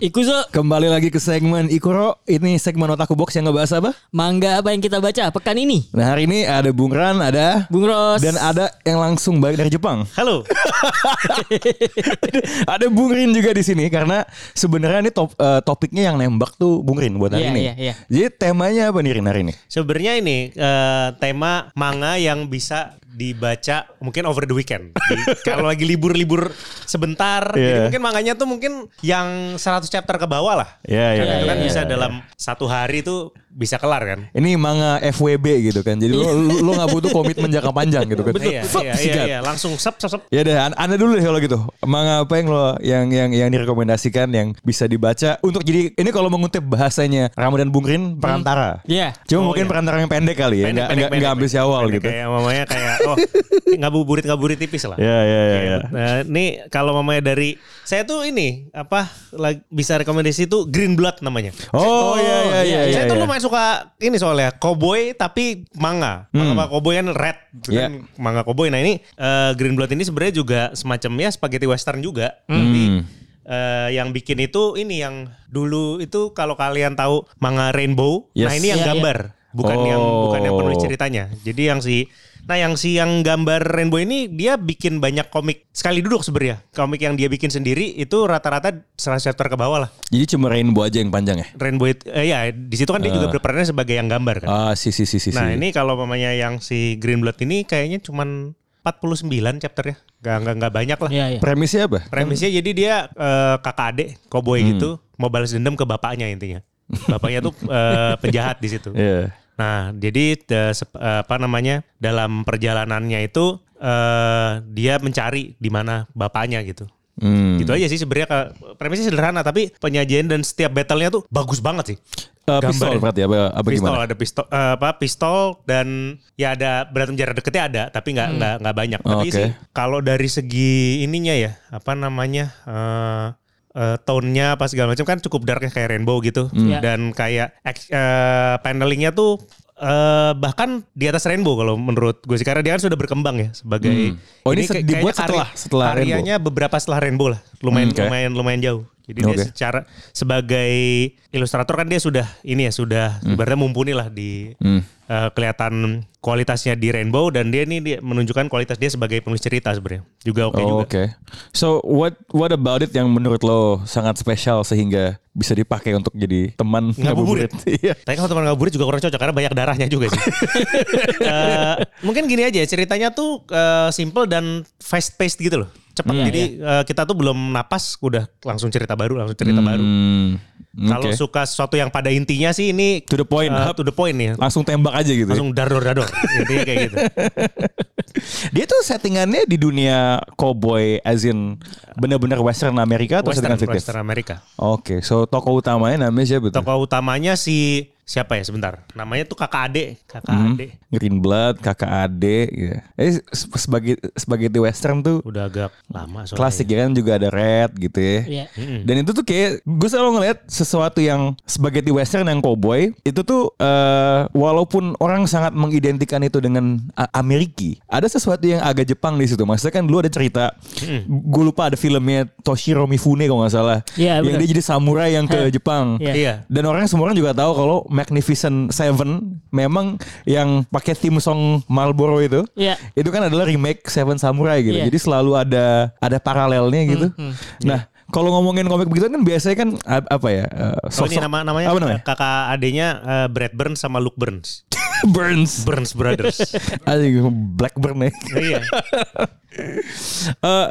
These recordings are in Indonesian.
Ikuzo, kembali lagi ke segmen Ikuro. Ini segmen Otaku Box yang ngebahas apa? mangga apa yang kita baca pekan ini? Nah hari ini ada Bung Ran, ada Bung Ros. dan ada yang langsung balik dari Jepang. Halo. ada Bung Rin juga di sini karena sebenarnya ini top, eh, topiknya yang nembak tuh Bung Rin buat hari Iya, ini. iya, iya. Jadi temanya apa nih Rin hari ini? Sebenarnya ini eh, tema manga yang bisa dibaca mungkin over the weekend. Kalau lagi libur-libur sebentar, Iya. jadi mungkin manganya tuh mungkin yang 100 chapter ke bawah lah. Iya, iya, Itu kan iya, bisa iya. dalam satu hari tuh bisa kelar kan. Ini manga FWB gitu kan. Jadi lo lo lo nggak butuh komitmen jangka panjang gitu kan. Iya, Fuck, iya, iya, sikat. iya, langsung sep sep sep. Ya deh, an- anda dulu deh kalau gitu. Manga apa yang lo yang yang yang direkomendasikan yang bisa dibaca untuk jadi ini kalau mengutip bahasanya Ramadan Bung Rin perantara. Iya. Cuma Oh, mungkin iya. perantara yang pendek kali ya, Pendek, nggak pendek, nggak nggak si awal pendek, gitu. Kayak mamanya kayak oh ngabuburit ngabuburit tipis lah. Ya ya ya. ya. Nah, ini kalau mamanya dari saya tuh ini apa bisa rekomendasi itu Green Blood namanya. Oh iya iya iya. saya iya, tuh iya. Lumayan suka ini soalnya cowboy tapi manga. Manga cowboy kan red, gitu Iya. kan manga cowboy. Nah ini eh, Green Blood ini sebenarnya juga semacam ya spaghetti western juga. Tapi Hmm. eh, yang bikin itu ini yang dulu itu kalau kalian tahu manga Rainbow, Yes. nah ini yang Iya, iya. gambar, bukan yang bukan yang penulis Oh. ceritanya. Jadi yang si Nah yang si yang gambar Rainbow ini dia bikin banyak komik sekali duduk sebenarnya. Komik yang dia bikin sendiri itu rata-rata 100 chapter ke bawah lah. Jadi cuma rainbow aja yang panjang ya. Rainbow it- eh, ya di situ kan dia juga berperannya sebagai yang gambar kan. Ah si si si si. nah si. ini kalau mamanya yang si Green Blood ini kayaknya cuman 49 chapter ya. Gak, gak, gak banyak lah. Iya, iya. premisnya apa? Premisnya jadi dia eh, kakak adik cowboy gitu mau balas dendam ke bapaknya intinya. Bapaknya tuh eh, penjahat di situ. Iya. Nah, jadi eh, apa namanya dalam perjalanannya itu eh, dia mencari di mana bapaknya gitu. Hmm. Gitu aja sih sebenarnya premisnya sederhana tapi penyajian dan setiap battle-nya tuh bagus banget sih. Eh, pistol berarti apa apa pistol gimana? ada pistol eh, apa pistol dan ya ada berantem jarak deketnya ada tapi nggak nggak nggak banyak. Tapi Oke. sih kalau dari segi ininya ya apa namanya eh eh, tone-nya apa segala macam kan cukup dark ya kayak rainbow gitu Iya. dan kayak eh, panelingnya tuh eh, bahkan di atas rainbow kalau menurut gue sih karena dia kan sudah berkembang ya sebagai Oh, ini kayak- dibuat setelah- setelah Rainbow? karyanya beberapa setelah rainbow lah lumayan Hmm, oke. lumayan lumayan jauh jadi Oke. dia secara sebagai ilustrator kan dia sudah ini ya sudah ibaratnya mumpuni lah di Hmm. eh, kelihatan kualitasnya di Rainbow dan dia ini dia menunjukkan kualitas dia sebagai penulis cerita sebenarnya juga oke Oh, juga. Oke. So what what about it yang menurut lo sangat spesial sehingga bisa dipakai untuk jadi teman Ngabuburit. Iya. Tapi kalau teman ngabuburit juga kurang cocok karena banyak darahnya juga sih. Eh, mungkin gini aja ceritanya tuh eh, simple dan fast paced gitu loh. Cepat. Iya, Jadi eh, kita tuh belum napas udah langsung cerita baru, langsung cerita baru. Hmm, Kalau oke. suka sesuatu yang pada intinya sih ini To the point. eh, to the point nih. langsung tembak aja gitu. ya? Langsung dador dador. Intinya kayak gitu. Dia tuh settingannya di dunia cowboy as in bener-bener western Amerika atau Western, settingan fiktif? Western Amerika. Oke, so tokoh utamanya namanya siapa tuh? Tokoh utamanya si siapa ya sebentar? Namanya tuh kakak adik, kakak Hmm. adik. Green Blood, kakak ade gitu. Eh se- sebagai sebagai di western tuh Udah agak lama soalnya. klasik ya kan juga ada red gitu ya. Iya. Dan itu tuh kayak gue selalu ngeliat sesuatu yang spaghetti western yang cowboy itu tuh eh, walaupun orang sangat mengidentikan itu dengan A- Ameriki, ada sesuatu yang agak Jepang di situ. Maksudnya kan dulu ada cerita, gue lupa ada filmnya Toshiro Mifune kalau nggak salah, Iya, yang bener. dia jadi samurai yang ke Jepang. Iya. Iya. Dan orang semua orang juga tahu kalau Magnificent Seven memang yang pakai theme song Marlboro itu, Iya. itu kan adalah remake Seven Samurai gitu. Iya. Jadi selalu ada ada paralelnya gitu. Nah, kalau ngomongin komik begitu kan biasanya kan apa ya? eh, Oh ini nama namanya apa namanya? kakak adiknya eh, Brad Burns sama Luke Burns. Burns. Burns Brothers. Aduh, Blackburn ya. iya. Eh,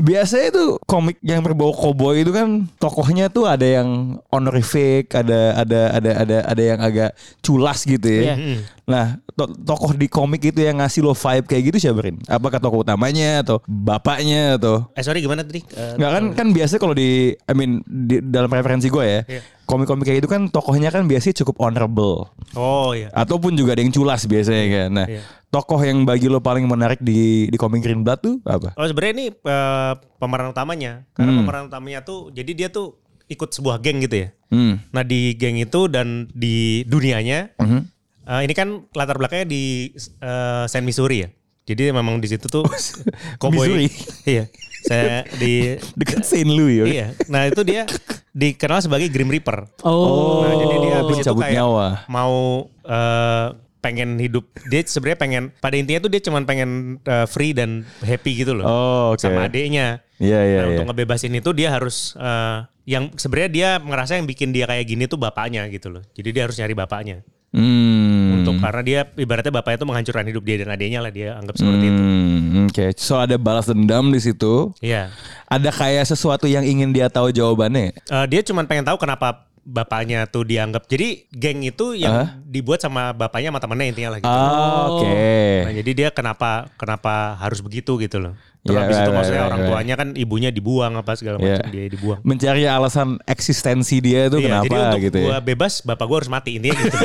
biasanya itu komik yang berbau cowboy itu kan tokohnya tuh ada yang honorific, ada ada ada ada ada yang agak culas gitu ya. Iya. Nah, to- tokoh di komik itu yang ngasih lo vibe kayak gitu siapa Rin? Apakah tokoh utamanya atau bapaknya atau Eh sorry gimana tadi? Eh, Enggak kan kan biasa kalau di I mean di, dalam referensi gue ya. Iya. Komik-komik kayak itu kan tokohnya kan biasanya cukup honorable Oh iya. ataupun juga ada yang culas biasanya kan. Nah, Iya. tokoh yang bagi lo paling menarik di di komik Green Blood tuh apa? Oh sebenarnya ini eh, pemeran utamanya. Karena Hmm. pemeran utamanya tuh jadi dia tuh ikut sebuah geng gitu ya. Hmm. Nah di geng itu dan di dunianya Mhm. eh, ini kan latar belakangnya di eh, Saint Missouri ya. Jadi memang di situ tuh Missouri? Iya. Saya di Dekat Saint Louis. oke. iya. Nah itu dia dikenal sebagai Grim Reaper. Oh. Nah, jadi dia habis itu kayak nyawa. mau eh, pengen hidup dia sebenarnya pengen pada intinya tuh dia cuman pengen eh, free dan happy gitu loh Oh, oke. sama adiknya. Iya, iya, nah, iya. untuk ngebebasin itu dia harus eh, yang sebenarnya dia ngerasa yang bikin dia kayak gini tuh bapaknya gitu loh. Jadi dia harus nyari bapaknya. Hmm. Karena dia ibaratnya bapaknya tuh menghancurkan hidup dia dan adiknya lah dia anggap seperti itu. Hmm, Oke, so ada balas dendam di situ. Iya. Ada kayak sesuatu yang ingin dia tahu jawabannya. Eh, dia cuman pengen tahu kenapa bapaknya tuh dianggap. Jadi geng itu yang Hah? dibuat sama bapaknya sama temennya intinya lah gitu. Ah, Oke. Nah, jadi dia kenapa kenapa harus begitu gitu loh. Iya, Terus habis itu right, maksudnya right, orang right. tuanya kan ibunya dibuang apa segala Iya. macam dia dibuang. Mencari alasan eksistensi dia itu Iya, kenapa jadi untuk gitu gua ya. bebas, bapak gua harus mati intinya gitu.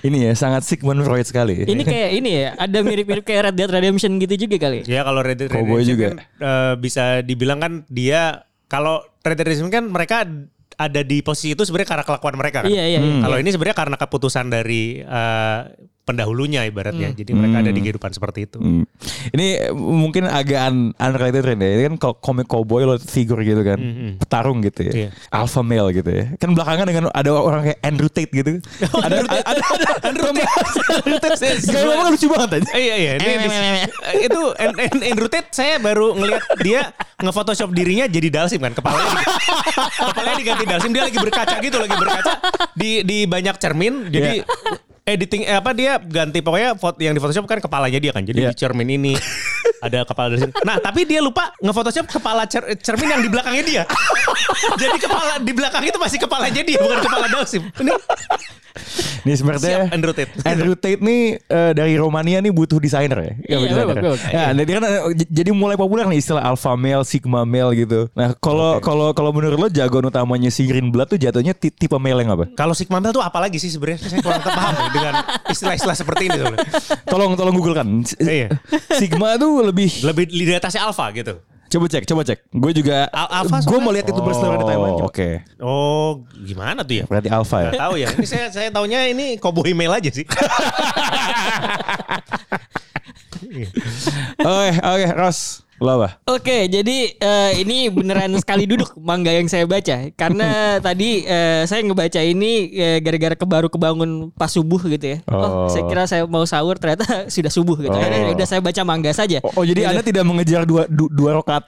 Ini ya sangat Sigmund Freud sekali. Ini kayak ini ya, ada mirip-mirip kayak Red Dead Redemption gitu juga kali. ya kalau Red Dead Cowboy Redemption juga. kan eh, bisa dibilang kan dia kalau Red Dead Redemption kan mereka ada di posisi itu sebenarnya karena kelakuan mereka kan. Iya, iya, Hmm. iya. Kalau ini sebenarnya karena keputusan dari eh, pendahulunya ibaratnya. Jadi mereka ada di kehidupan seperti itu. Hmm. Ini mungkin agak un unrelated Ren, ya. Ini kan komik cowboy lo figur gitu kan. Petarung gitu ya. Iya. Alpha male gitu ya. Kan belakangan dengan ada orang kayak Andrew Tate gitu. ada, ada, ada, Andrew Tate. Andrew Tate. Ngomong kan lucu banget aja. Eh, iya iya di- itu An- An- Andrew Tate saya baru ngelihat dia nge-photoshop dirinya jadi dalsim kan kepalanya kepalanya diganti dalsim dia lagi berkaca gitu lagi berkaca di di banyak cermin jadi editing eh, apa dia ganti pokoknya foto yang di Photoshop kan kepalanya dia kan jadi Iya. di cermin ini ada kepala dalsim nah tapi dia lupa nge-photoshop kepala cer- cermin yang di belakangnya dia jadi kepala di belakang itu masih kepalanya dia bukan kepala dalsim ini Nih sebenarnya Siap, Andrew Tate. Andrew Tate nih eh, dari Romania nih butuh desainer ya. Iya, desainer. betul, betul. Ya, jadi kan eh, jadi mulai populer nih istilah alpha male, sigma male gitu. Nah, kalau kalau kalau menurut lo jagoan utamanya si Green Blood tuh jatuhnya ti- tipe male yang apa? kalau Sigma Male tuh apa lagi sih sebenarnya saya kurang paham dengan istilah-istilah seperti ini. Tolong tolong Google kan. Iya. Sigma tuh lebih lebih di atasnya alpha gitu. Coba cek, coba cek. Gue juga, Al- Alpha gue mau lihat itu berseliweran di Taiwan. Oh, Oke, Oh, gimana tuh ya? berarti alpha ya. Gak tahu ya. Ini saya saya taunya ini cowboy mail aja sih. Oke, oke, Ros, lo apa? Oke, jadi eh, ini beneran sekali duduk mangga yang saya baca karena tadi eh, saya ngebaca ini eh, gara-gara kebaru kebangun pas subuh gitu ya. Oh, Oh. saya kira saya mau sahur ternyata sudah subuh gitu. Oh. Akhirnya udah saya baca mangga saja. Oh, oh, jadi anda tidak mengejar dua du- dua rokat.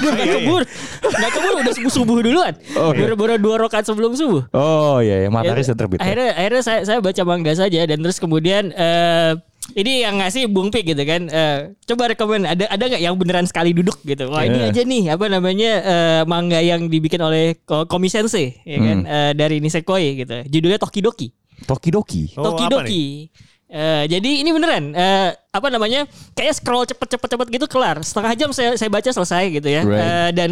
Udah nggak kebur, nggak kebur udah subuh subuh duluan. Oh, iya. Baru-baru dua rokat sebelum subuh. Oh iya, iya. matahari sudah terbit. ya. Akhirnya, akhirnya saya, saya baca mangga saja dan terus kemudian eh ini yang ngasih Bung Pik gitu kan. Eh, coba rekomend ada ada nggak yang beneran sekali duduk gitu. Wah ini Yeah. aja nih apa namanya eh, mangga yang dibikin oleh Ko- Komi Sensei ya kan Hmm. Eh, dari Nisekoi gitu. Judulnya Tokidoki. Tokidoki. Oh, apa Tokidoki. Eh, jadi ini beneran eh, apa namanya kayak scroll cepet-cepet-cepet gitu kelar setengah jam saya saya baca selesai gitu ya Right. Eh, dan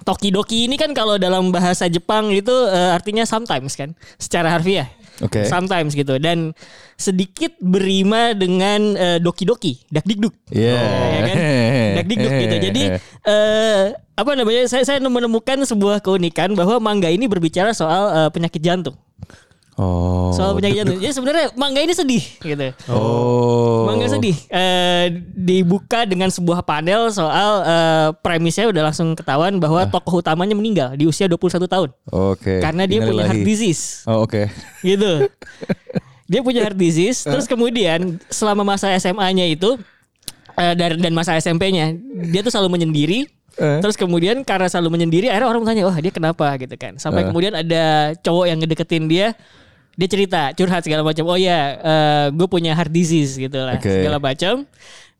Tokidoki ini kan kalau dalam bahasa Jepang itu eh, artinya sometimes kan secara harfiah Oke. sometimes gitu. Dan sedikit berima dengan eh, doki-doki dak-dikduk. Iya. ya kan? Dak-dikduk gitu. Jadi eh, apa namanya saya saya menemukan sebuah keunikan bahwa mangga ini berbicara soal eh, penyakit jantung Oh. soal penyakit jantung. Jadi sebenarnya mangga ini sedih gitu. Oh. Mangga sedih. Eh, dibuka dengan sebuah panel soal eh, premisnya udah langsung ketahuan bahwa tokoh utamanya meninggal di usia 21 tahun. Oke. Karena dia punya heart disease. Oh, oke. Gitu. dia punya heart disease. Terus kemudian selama masa SMA-nya itu eh, dan dan masa SMP-nya dia tuh selalu menyendiri. Eh. Terus kemudian karena selalu menyendiri akhirnya orang tanya, "Wah, dia kenapa?" gitu kan. Sampai Eh. kemudian ada cowok yang ngedeketin dia dia cerita curhat segala macam. Oh ya gue punya heart disease gitu lah Oke. segala macam.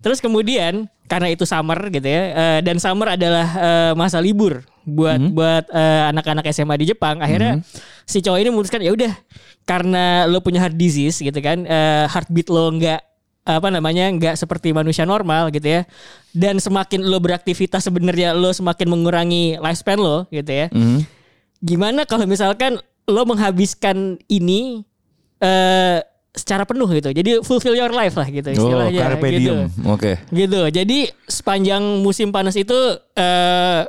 Terus kemudian karena itu summer gitu ya eh, dan summer adalah eh, masa libur buat buat eh, anak-anak SMA di Jepang. Akhirnya si cowok ini memutuskan ya udah karena lo punya heart disease gitu kan eh, heartbeat lo nggak apa namanya nggak seperti manusia normal gitu ya dan semakin lo beraktivitas sebenarnya lo semakin mengurangi lifespan lo gitu ya Mhm. gimana kalau misalkan lo menghabiskan ini uh, secara penuh gitu. Jadi fulfill your life lah gitu oh, istilahnya. Oh. Gitu. Oke. Okay. Gitu. Jadi sepanjang musim panas itu eh uh,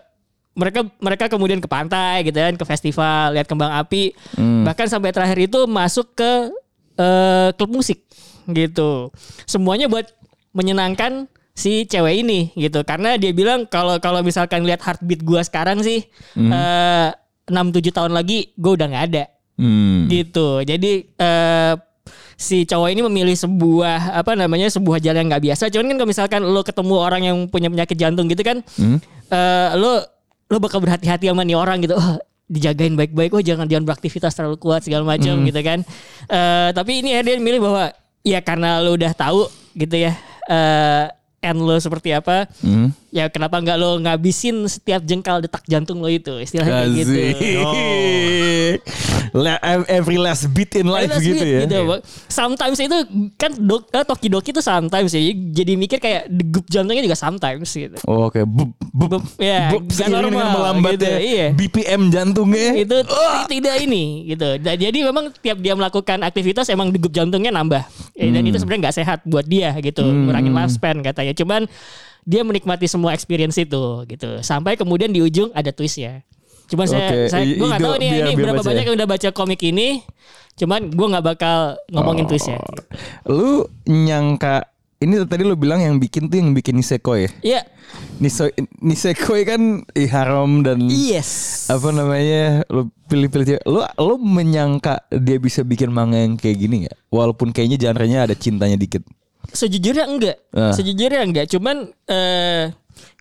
mereka mereka kemudian ke pantai gitu kan, ke festival, lihat kembang api. Hmm. Bahkan sampai terakhir itu masuk ke uh, klub musik gitu. Semuanya buat menyenangkan si cewek ini gitu. Karena dia bilang kalau kalau misalkan lihat heartbeat gua sekarang sih hmm. uh, 6 7 tahun lagi gue udah nggak ada. Hmm. Gitu. Jadi uh, si cowok ini memilih sebuah apa namanya sebuah jalan yang nggak biasa. Cuman kan kalau misalkan lo ketemu orang yang punya penyakit jantung gitu kan, hmm? uh, lo lo bakal berhati-hati sama nih orang gitu. Oh, dijagain baik-baik. Oh jangan jangan beraktivitas terlalu kuat segala macam hmm. gitu kan. Uh, tapi ini ya dia milih bahwa ya karena lo udah tahu gitu ya. Uh, and lo seperti apa. Hmm ya kenapa nggak lo ngabisin setiap jengkal detak jantung lo itu istilahnya kayak gitu. La- every last beat in life Last gitu beat ya. Bang. Sometimes itu kan dok, eh, Toki Doki itu sometimes ya. Jadi mikir kayak degup jantungnya juga sometimes gitu. Oh, Oke, bup, bup, Bup, ya, bup, normal, melambatnya gitu, iya. BPM jantungnya. itu tidak ini gitu. Dan jadi memang tiap dia melakukan aktivitas emang degup jantungnya nambah. Dan Hmm. itu sebenarnya nggak sehat buat dia gitu. Ngurangin lifespan katanya. Cuman dia menikmati semua experience itu gitu. Sampai kemudian di ujung ada twistnya. Cuman saya, Oke, saya i- gue nggak itu tahu nih biar- ini biar berapa baca banyak ya. yang udah baca komik ini. Cuman gue nggak bakal ngomongin twistnya. Lu nyangka ini tadi lu bilang yang bikin tuh yang bikin Nisekoi ya? Iya. Niso, Nisekoi kan ih, haram dan Yes. apa namanya lu pilih-pilih lu lu menyangka dia bisa bikin manga yang kayak gini nggak walaupun kayaknya genre-nya ada cintanya dikit Sejujurnya enggak. Ah. Sejujurnya enggak. Cuman eh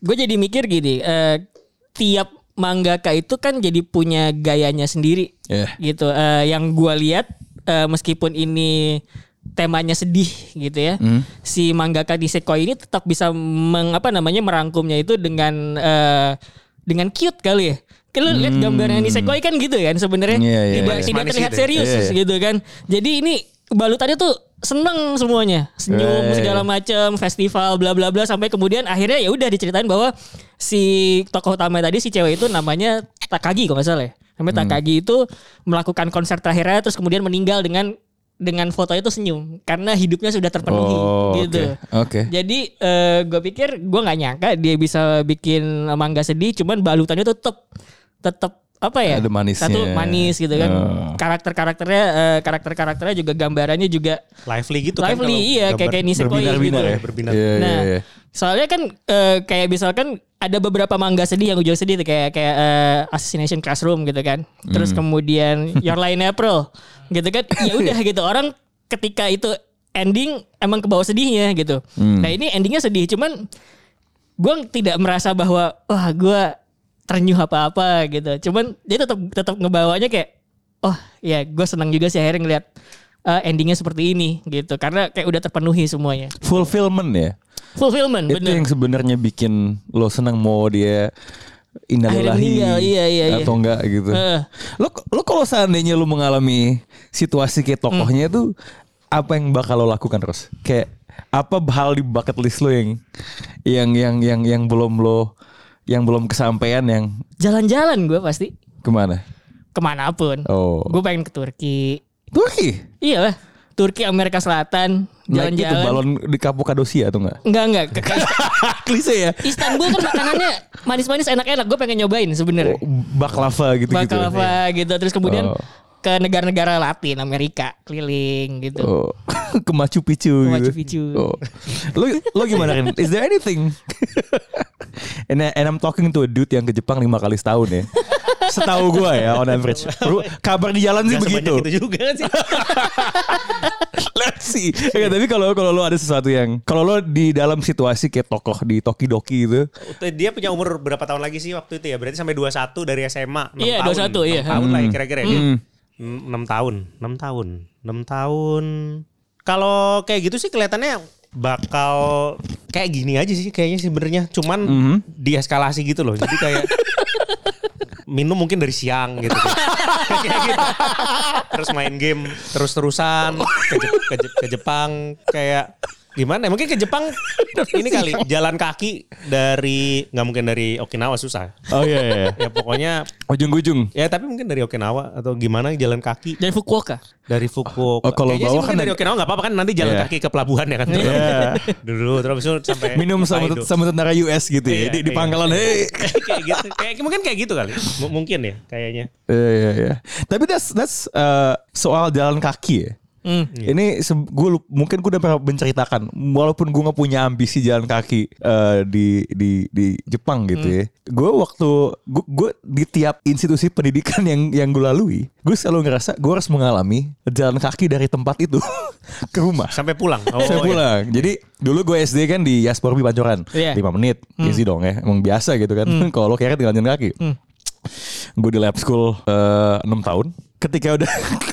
gue jadi mikir gini. eh tiap mangaka itu kan jadi punya gayanya sendiri. Iya. Gitu. Eh yang gue lihat eh, meskipun ini temanya sedih gitu ya. Hmm. Si mangaka di Sekoi ini tetap bisa meng, apa namanya merangkumnya itu dengan eh, dengan cute kali ya. Kalau lihat gambarnya Nisekoi kan gitu kan sebenarnya Hmm. Iya, iya, tidak iya. tidak terlihat gitu ya. serius Iya, iya. gitu kan. Jadi ini balutannya tuh seneng semuanya, senyum Eh. segala macam, festival bla bla bla sampai kemudian akhirnya ya udah diceritain bahwa si tokoh utama tadi si cewek itu namanya Takagi kalau nggak salah ya. Namanya Hmm. Takagi itu melakukan konser terakhirnya terus kemudian meninggal dengan dengan foto itu senyum karena hidupnya sudah terpenuhi Oh, gitu. oke. Oke. Jadi gue pikir gue nggak nyangka dia bisa bikin mangga sedih, cuman balutannya tetap tetap apa ya? Ada manisnya. Satu manis gitu kan. Oh. Karakter-karakternya eh, karakter-karakternya juga gambarannya juga Lively gitu kan. lively iya kayak kayak Nisekoi gitu. ya. Berbinar. Iya, iya, Nah, iya. soalnya kan eh, kayak misalkan ada beberapa mangga sedih yang ujung sedih tuh kayak kayak eh, Assassination Classroom gitu kan. Terus kemudian Your in April gitu kan. Ya udah gitu orang ketika itu ending emang ke bawah sedihnya gitu. Hmm. Nah, ini endingnya sedih cuman gue tidak merasa bahwa wah gue ternyuh apa-apa gitu. Cuman dia tetap tetap ngebawanya kayak oh ya gue senang juga sih akhirnya ngeliat eh, endingnya seperti ini gitu karena kayak udah terpenuhi semuanya fulfillment ya fulfillment itu bener yang sebenarnya bikin lo senang mau dia innalillahi iya, iya, iya. atau enggak gitu. Heeh. Lo lo kalau seandainya lo mengalami situasi kayak tokohnya Hmm. tuh apa yang bakal lo lakukan terus? Kayak apa hal di bucket list lo yang yang yang yang yang belum lo yang belum kesampaian yang jalan-jalan gue pasti ke mana? ke mana pun Oh. gue pengen ke Turki Turki. iya lah Turki Amerika Selatan Naik itu jalan-jalan balon di Kapadosia atau enggak? enggak enggak Klise ya. Istanbul kan makanannya manis-manis enak-enak gue pengen nyobain sebenarnya Oh, baklava gitu gitu. baklava gitu terus kemudian Oh. Ke negara-negara Latin Amerika keliling gitu Oh, ke Machu Picchu Ke Machu gitu. Picchu. Oh. Lo lo gimana Rin? Is there anything? and, and I'm talking to a dude yang ke Jepang lima kali setahun ya. Setahu gua ya on average. Kabar di jalan sih Gak begitu. itu juga kan sih. Let's see. Ya, tapi kalau kalau lo ada sesuatu yang kalau lo di dalam situasi kayak tokoh di Tokidoki itu, Dia punya umur berapa tahun lagi sih waktu itu ya? Berarti sampai 21 dari SMA. 6 Iya, tahun. 21, iya. 6 tahun lah ya kira-kira ya. Hmm. 6 tahun. 6 tahun. 6 tahun. Kalau kayak gitu sih kelihatannya bakal kayak gini aja sih kayaknya sih sebenarnya. Cuman Mhm. dieskalasi gitu loh. Jadi kayak minum mungkin dari siang gitu. kayak gitu. Terus main game terus-terusan ke, Je- ke Je- ke Jepang kayak gimana? Mungkin ke Jepang ini kali jalan kaki dari nggak mungkin dari Okinawa susah. Oh iya iya. Ya pokoknya Ujung-ujung. ya tapi mungkin dari Okinawa atau gimana jalan kaki Dari Fukuoka. dari Fukuoka. Oh, kalau Kayaknya bawah kan dari Okinawa nggak apa-apa kan nanti jalan Iya. kaki ke pelabuhan ya kan. Iya. Dulu terus itu sampai Minum sama sama tentara US gitu ya. Iya, di, di iya. pangkalan. Hey. kayak gitu. Kayak mungkin kayak gitu kali. M- mungkin ya kayaknya. Iya iya iya. Tapi that's that's uh, soal jalan kaki ya. Hmm. Ini gue mungkin gue udah pernah menceritakan walaupun gue nggak punya ambisi jalan kaki uh, di di di Jepang gitu ya. Gue waktu gue gue di tiap institusi pendidikan yang yang gue lalui, gue selalu ngerasa gue harus mengalami jalan kaki dari tempat itu ke rumah. Sampai pulang. Oh, Saya iya. pulang. Jadi dulu gue SD kan di Yasporbi Pancoran. Iya. 5 menit. Easy dong ya. Emang biasa gitu kan. Kalau lo kira tinggal jalan kaki. Gue di lab school eh, 6 tahun. Ketika udah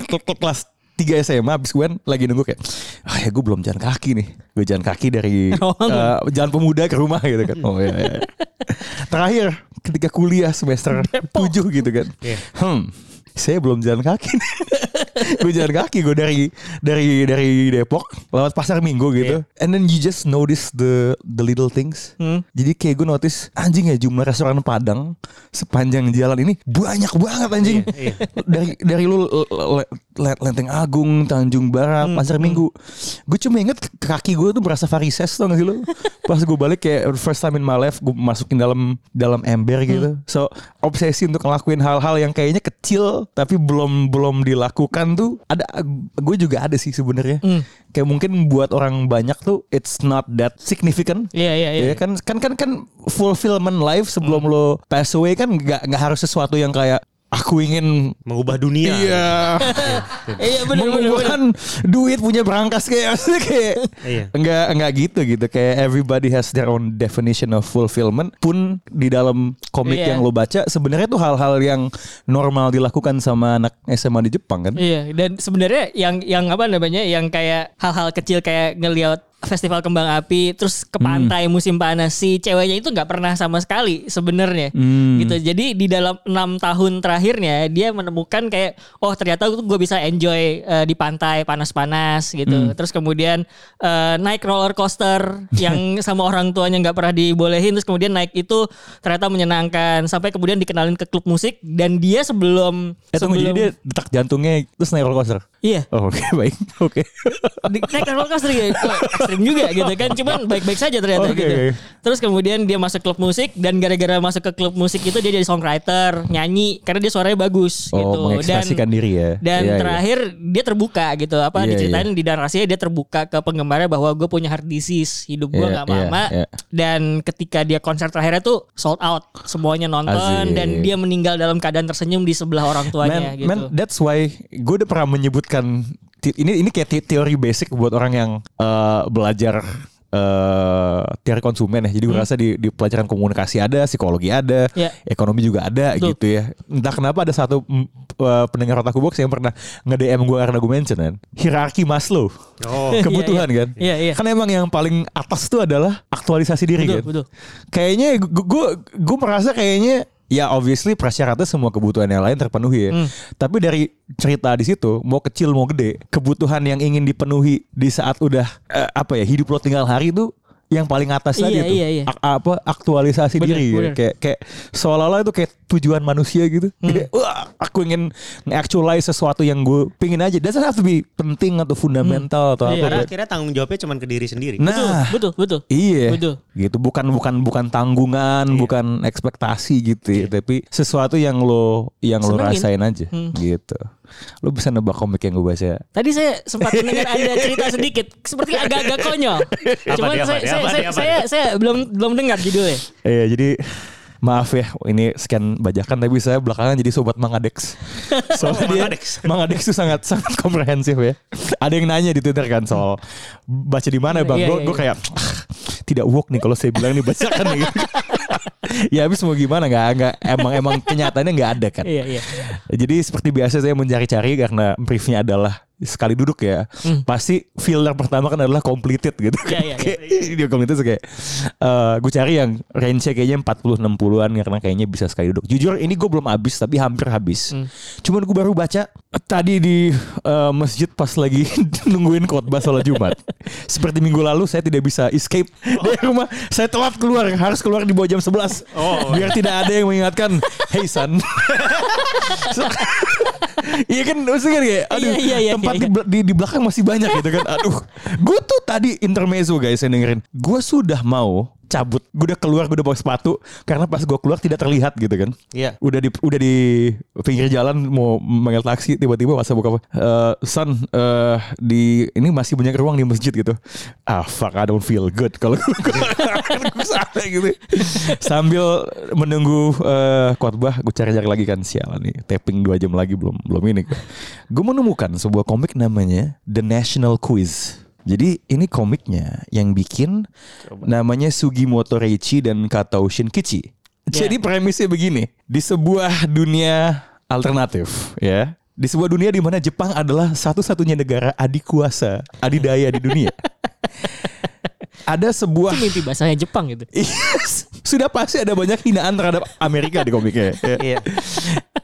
ke- ke kelas 3 SMA habis gue lagi nunggu kayak ah ya gue belum jalan kaki nih. Gue jalan kaki dari Oh, eh, jalan pemuda ke rumah gitu kan. Oh iya. iya. Terakhir ketika kuliah semester 7 gitu kan. Iya. Hmm. Saya belum jalan kaki. gue jalan kaki gue dari dari dari Depok lewat pasar Minggu gitu. And then you just notice the the little things. Jadi kayak gue notice anjing ya jumlah restoran Padang sepanjang jalan ini banyak banget anjing. Iya, dari dari lu le- le- Lenteng Agung, Tanjung Barat, Pasar Minggu. Gue cuma inget kaki gue tuh berasa varises tau gak sih lu? Pas gue balik kayak first time in my life gue masukin dalam dalam ember gitu. So obsesi untuk ngelakuin hal-hal yang kayaknya kecil tapi belum belum dilakukan tuh ada gue juga ada sih sebenarnya. Kayak mungkin buat orang banyak tuh it's not that significant. Iya iya iya. Ya kan kan kan kan fulfillment life sebelum lo pass away kan nggak nggak harus sesuatu yang kayak aku ingin Mengubah dunia. iya Iya benar benar. benar. mengumpulkan duit punya berangkas kayak kayak Iya. enggak enggak gitu gitu kayak everybody has their own definition of fulfillment pun di dalam komik Iya. yang lo baca sebenarnya tuh hal-hal yang normal dilakukan sama anak SMA di Jepang kan Iya, dan sebenarnya yang yang apa namanya yang kayak hal-hal kecil kayak ngelihat festival kembang api terus ke pantai musim panas si ceweknya itu nggak pernah sama sekali sebenarnya. Hmm. gitu. Jadi di dalam enam tahun terakhirnya dia menemukan kayak oh ternyata gue bisa enjoy eh, di pantai panas-panas gitu. Terus kemudian eh, naik roller coaster yang sama orang tuanya nggak pernah dibolehin terus kemudian naik itu ternyata menyenangkan. Sampai kemudian dikenalin ke klub musik dan dia sebelum eh tunggu jadi sebelum dia detak jantungnya terus naik roller coaster? Iya. Oh, oke baik oke. Di, naik roller coaster ya ekstrim juga gitu kan. Cuman baik-baik saja ternyata Oke, gitu. terus kemudian dia masuk klub musik dan gara-gara masuk ke klub musik itu dia jadi songwriter nyanyi karena dia suaranya bagus oh gitu. Mengekspresikan diri ya. dan Iya, iya. terakhir dia terbuka gitu. Apa Iya, diceritain di narasinya dia terbuka ke penggemarnya bahwa gue punya heart disease hidup gue nggak iya, lama. iya. dan ketika dia konser terakhirnya tuh sold out semuanya nonton dan dia meninggal dalam keadaan tersenyum di sebelah orang tuanya man, gitu. man, that's why gue udah pernah menyebutkan ini ini kayak te- teori basic buat orang yang eh, belajar eh teori konsumen ya. Jadi gue rasa di, di pelajaran komunikasi ada, psikologi ada, Hmm. Ya. ekonomi juga ada Betul. gitu ya. Entah kenapa ada satu mm, eh, pendengar otaku box yang pernah nge-DM gue karena gue mention kan. Hierarki Maslow. Oh. Kebutuhan kan. Iya, iya. Kan emang yang paling atas itu adalah aktualisasi diri Betul, kan. betul. Kayaknya gue gue merasa kayaknya ya obviously prasyaratnya semua kebutuhan yang lain terpenuhi ya. Hmm. Tapi dari cerita di situ mau kecil mau gede, kebutuhan yang ingin dipenuhi di saat udah eh, apa ya hidup lo tinggal hari itu yang paling atas tadi Iya, tuh iya, iya. Ak- apa aktualisasi Bener, diri ya. bener. kayak kayak seolah-olah itu kayak tujuan manusia gitu Hmm. Kayak, wah aku ingin nge-actualize sesuatu yang gue pingin aja doesn't have to be penting atau fundamental atau Iya. apa Karena kayak- akhirnya tanggung jawabnya cuma ke diri sendiri. nah betul betul Iya. Betul. Gitu bukan bukan bukan tanggungan, Iya. bukan ekspektasi gitu ya, tapi sesuatu yang lo yang lo Senengin. rasain aja Hmm. gitu. Lo bisa nebak komik yang gue baca. Tadi saya sempat mendengar Anda cerita sedikit, seperti agak-agak konyol. Cuman dia, apa saya, saya, apa saya, apa saya, saya belum belum dengar judulnya. Iya, jadi maaf ya ini sekian bajakan tapi saya belakangan jadi sobat Mangadex. Soalnya dia Mangadex. Mangadex itu sangat sangat komprehensif ya. Ada yang nanya di Twitter kan soal baca di mana bang? Iya, Gue iya, gue iya. kayak "Ah, tidak woke nih kalau saya bilang nih bacakan nih. ya habis mau gimana nggak nggak emang emang kenyataannya nggak ada kan. Iya iya. Jadi seperti biasa saya mencari-cari karena briefnya adalah sekali duduk ya. Pasti filler pertama kan adalah completed gitu. Hmm. Iya, iya, iya. Kayak Dia completed kayak eh gue cari yang range kayaknya 40 60-an karena kayaknya bisa sekali duduk. Jujur ini gue belum habis tapi hampir habis. Hmm. Cuman gue baru baca tadi di eh, masjid pas lagi nungguin khotbah sholat Jumat. Seperti minggu lalu saya tidak bisa escape dari rumah. Saya telat keluar, harus keluar di bawah jam 11. Oh. Biar tidak ada yang mengingatkan, "Hey son." Iya kan maksudnya kan kayak aduh Iya, iya, iya, tempat iya, di, di, di belakang masih banyak gitu kan. Aduh. Gue tuh tadi intermezzo guys saya dengerin. Gue sudah mau cabut. Gue udah keluar, gue udah bawa sepatu karena pas gue keluar tidak terlihat gitu kan. Iya. Udah di udah di pinggir jalan mau manggil taksi tiba-tiba pas buka? Eh, son eh, di ini masih banyak ruang di masjid gitu. Ah fuck I don't feel good kalau gue sampai gitu. Sambil menunggu eh, khotbah gue cari-cari lagi kan sialan nih tapping dua jam lagi belum belum ini. Gue menemukan sebuah komik namanya The National Quiz. Jadi ini komiknya yang bikin namanya Sugimoto Reichi dan Kato Shinkichi. Jadi premisnya begini, di sebuah dunia alternatif ya, di sebuah dunia di mana Jepang adalah satu-satunya negara adik kuasa, adidaya di dunia. Ada sebuah Itu mimpi bahasanya Jepang gitu. Yes. Sudah pasti ada banyak hinaan terhadap Amerika di komiknya. ya. Iya.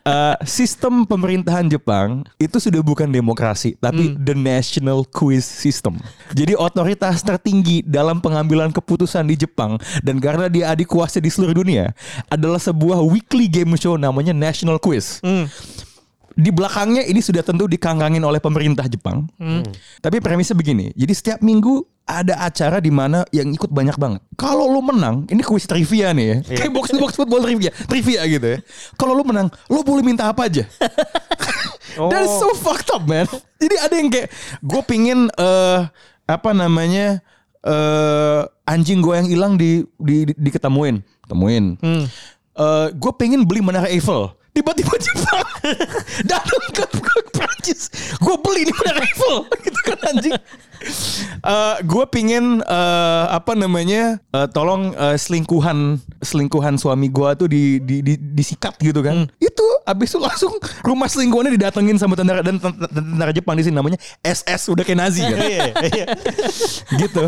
Eh, sistem pemerintahan Jepang itu sudah bukan demokrasi, tapi the national quiz system. Jadi otoritas tertinggi dalam pengambilan keputusan di Jepang dan karena dia adik kuasa di seluruh dunia adalah sebuah weekly game show namanya National Quiz. Di belakangnya ini sudah tentu dikangkangin oleh pemerintah Jepang. Tapi premisnya begini. Jadi setiap minggu ada acara di mana yang ikut banyak banget. Kalau lu menang, ini kuis trivia nih ya. Kayak box to box football trivia, trivia gitu ya. Kalau lu menang, lu boleh minta apa aja. That is so fucked up, man. Jadi ada yang kayak gue pingin eh apa namanya eh anjing gue yang hilang di, di, di diketemuin, temuin. Eh gue pengen beli menara Eiffel. Tiba-tiba Jepang datang ke, ke Prancis. Gue beli ini menara Eiffel. gitu kan anjing. Eh gue pingin eh apa namanya eh, tolong eh, selingkuhan selingkuhan suami gue tuh di, di, di- disikat gitu kan. Itu abis itu langsung rumah selingkuhannya didatengin sama tentara dan ten- ten- tentara Jepang di sini namanya SS udah kayak Nazi kan. Iya, iya. gitu.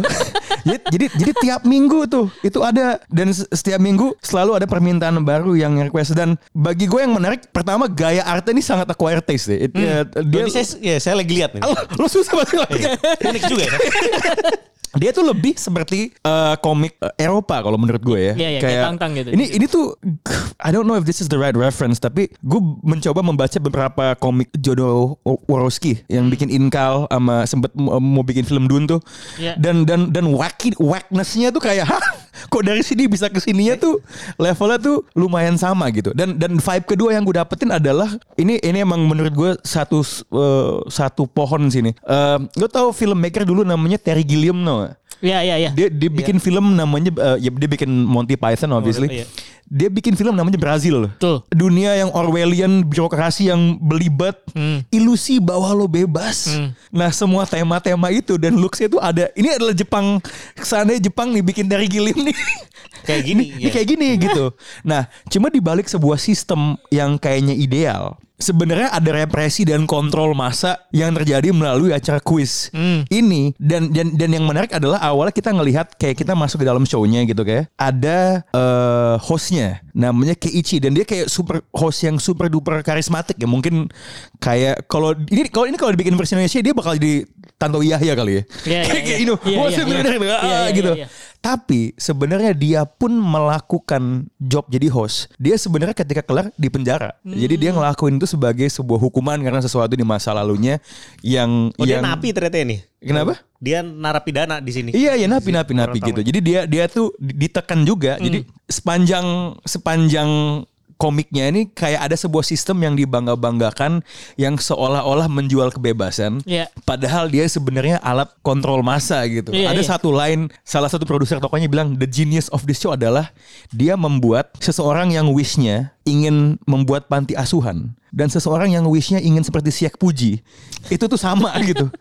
jadi, jadi jadi tiap minggu tuh itu ada dan setiap minggu selalu ada permintaan baru yang request dan bagi gue yang menarik pertama gaya artnya ini sangat acquired taste deh. It- ya, dia saya, ya, saya lagi lihat nih. lo, lo susah banget lagi. Unik juga ya. Dia tuh lebih seperti eh, komik eh, Eropa kalau menurut gue ya. Iya, iya, kayak Tang-Tang gitu. Ini ini tuh I don't know if this is the right reference tapi gue mencoba membaca beberapa komik Jodo yang bikin Inkal sama sempet m- mau bikin film Dune tuh. Iya. Dan dan dan wacky wacknessnya tuh kayak Hah, kok dari sini bisa ke sininya tuh levelnya tuh lumayan sama gitu. Dan dan vibe kedua yang gue dapetin adalah ini ini emang menurut gue satu eh, satu pohon sini. Eh, lo tau filmmaker dulu namanya Terry Gilliam no? Iya iya iya. Dia dia bikin film namanya eh, ya dia bikin Monty Python obviously. iya. Dia bikin film namanya Brazil. Betul. Dunia yang Orwellian, birokrasi yang belibet, ilusi bahwa lo bebas. Nah, semua tema-tema itu dan looksnya itu ada. Ini adalah Jepang. Seandainya Jepang nih bikin dari Gilim nih. Kayak gini, Ini iya. kayak gini gitu. Nah, cuma dibalik sebuah sistem yang kayaknya ideal. Sebenarnya ada represi dan kontrol massa yang terjadi melalui acara kuis. Ini dan dan dan yang menarik adalah awalnya kita ngelihat kayak kita masuk ke dalam show-nya gitu kayak ada eh, hostnya namanya Keiichi dan dia kayak super host yang super duper karismatik ya. Mungkin kayak kalau ini kalau ini kalau dibikin versi Indonesia dia bakal jadi Tanto Yahya kali ya. Iya, iya, kayak iya. you know, Iya, wah, iya, saya iya. bener-bener, Iya, tapi sebenarnya dia pun melakukan job jadi host. Dia sebenarnya ketika kelar di penjara. Jadi dia Hmm. ngelakuin itu sebagai sebuah hukuman karena sesuatu di masa lalunya yang Oh dia yang napi ternyata ini. Kenapa? Dia narapidana di sini. Iya iya napi napi napi gitu. Jadi dia dia tuh ditekan juga. Jadi Hmm. sepanjang sepanjang komiknya ini kayak ada sebuah sistem yang dibangga-banggakan yang seolah-olah menjual kebebasan. Iya. Padahal dia sebenarnya alat kontrol massa gitu. Iya, ada iya. satu line salah satu produser tokonya bilang the genius of this show adalah dia membuat seseorang yang wishnya ingin membuat panti asuhan dan seseorang yang wishnya ingin seperti Siak Puji itu tuh sama gitu.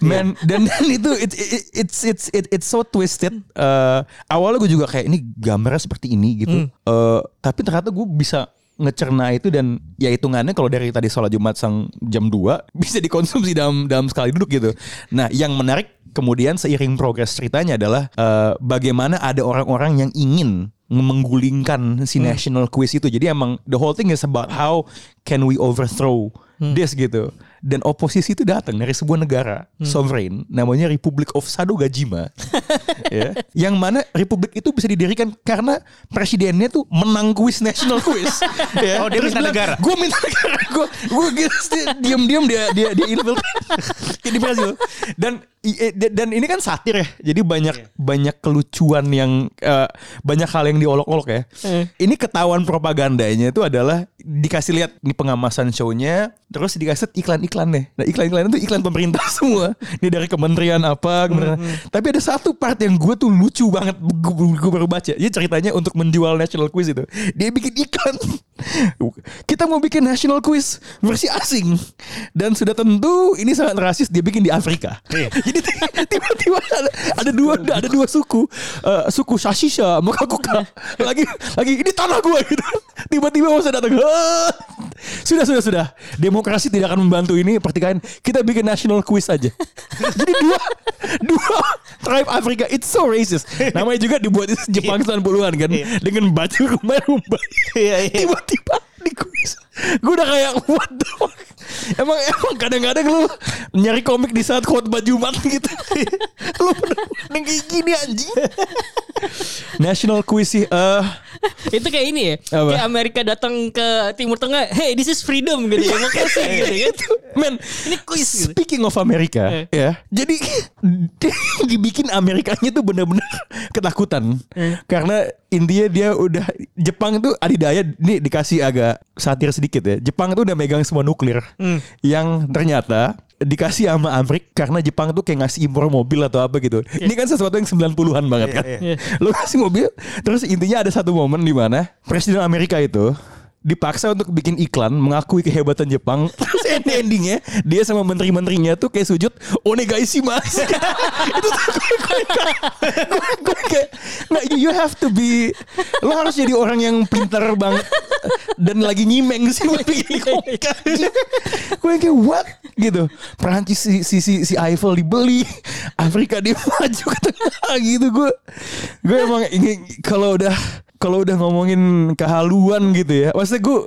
Man, dan, dan itu it, it, it's it's it, it's so twisted. Eh, awalnya gue juga kayak ini gambarnya seperti ini gitu. Eh, tapi ternyata gue bisa ngecerna itu dan ya hitungannya kalau dari tadi sholat Jumat sang jam 2 bisa dikonsumsi dalam dalam sekali duduk gitu. Nah, yang menarik kemudian seiring progres ceritanya adalah eh, bagaimana ada orang-orang yang ingin menggulingkan si national quiz itu. Jadi emang the whole thing is about how can we overthrow this gitu. Dan oposisi itu datang dari sebuah negara sovereign namanya Republic of Sadogajima. ya. Yang mana republik itu bisa didirikan karena presidennya tuh menang kuis national quiz. ya. Oh, dia minta negara? Gue minta negara. Gue gue diam-diam dia dia dia infiltrate di Brazil. Dan i- i- dan ini kan satir ya. Jadi banyak banyak kelucuan yang eh, banyak hal yang diolok-olok ya. Eh. Ini ketahuan propagandanya itu adalah dikasih lihat ini pengamasan show-nya, terus dikasih iklan-iklan deh. Nah iklan-iklan itu iklan pemerintah semua. Ini dari kementerian apa, kementerian. Tapi ada satu part yang gue tuh lucu banget. Gue baru baca. Jadi ceritanya untuk menjual national quiz itu, dia bikin iklan. Kita mau bikin national quiz versi asing dan sudah tentu ini sangat rasis. Dia bikin di Afrika. Jadi tiba-tiba ada, ada dua ada dua suku, Eh, suku Shashisha, Makakuka. Lagi lagi ini tanah gue gitu. Tiba-tiba masa datang. "Ah." Sudah sudah sudah. Demokrasi tidak akan membantu ini pertikaian. Kita bikin national quiz aja. Jadi dua dua tribe Afrika it's so racist. Namanya juga dibuat di Jepang 90-an kan dengan baju rumah-rumah. Iya, iya. Tiba-tiba di quiz. Gue udah kayak what the fuck. Emang emang kadang-kadang lu nyari komik di saat khotbah Jumat gitu. lu bener-bener kayak gini anjing. National quiz sih eh itu kayak ini ya. Apa? Kayak Amerika datang ke Timur Tengah, "Hey, this is freedom" gitu. Demokrasi gitu kan. Men, Ini quiz gitu. Speaking of Amerika, Eh. ya. Jadi dibikin Amerikanya tuh bener-bener ketakutan. Eh. Karena intinya dia udah Jepang tuh adidaya ini dikasih agak satir sedikit ya. Jepang tuh udah megang semua nuklir. Hmm. Yang ternyata dikasih sama Amerika karena Jepang tuh kayak ngasih impor mobil atau apa gitu. Ini kan sesuatu yang 90-an banget kan. iya. Lo kasih mobil terus intinya ada satu momen di mana presiden Amerika itu dipaksa untuk bikin iklan mengakui kehebatan Jepang ending endingnya dia sama menteri-menterinya tuh kayak sujud onegaishimasu. Itu tuh gue gue gue gue kayak nggak you have to be lo harus jadi orang yang pintar banget dan lagi nyimeng sih bikin komik gue kayak what? Gitu. Perancis si si si, si Eiffel dibeli Afrika dia maju ke tengah gitu. Gue gue emang ingin kalau udah kalau udah ngomongin kehaluan gitu ya maksudnya gue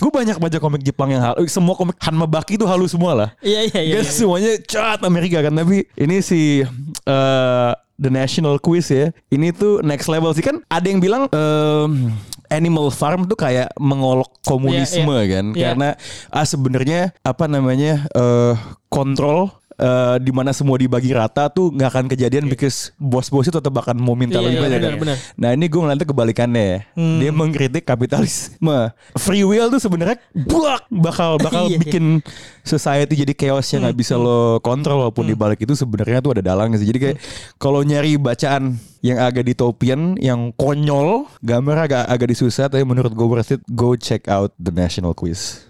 gue banyak baca komik Jepang yang halu semua komik Hanma Baki itu halu semua lah Iya iya iya. Gak semuanya cat Amerika kan Tapi ini si eh, The National Quiz ya Ini tuh next level sih Kan ada yang bilang em, Animal Farm tuh kayak mengolok komunisme Iya, iya. kan Iya. Karena ah sebenarnya Apa namanya eh, Kontrol eh, di mana semua dibagi rata tuh nggak akan kejadian because bos-bos itu tetap akan mau minta Iya, lebih banyak benar, kan. Nah ini gue ngeliatnya kebalikannya ya. Hmm. Dia mengkritik kapitalisme. Free will tuh sebenarnya buak bakal bakal Iya, iya. bikin society jadi chaos yang nggak bisa lo kontrol walaupun di balik itu sebenarnya tuh ada dalangnya sih. Jadi kayak kalau nyari bacaan yang agak ditopian, yang konyol, gambar agak agak disusah tapi menurut gue worth it, go check out the National Quiz.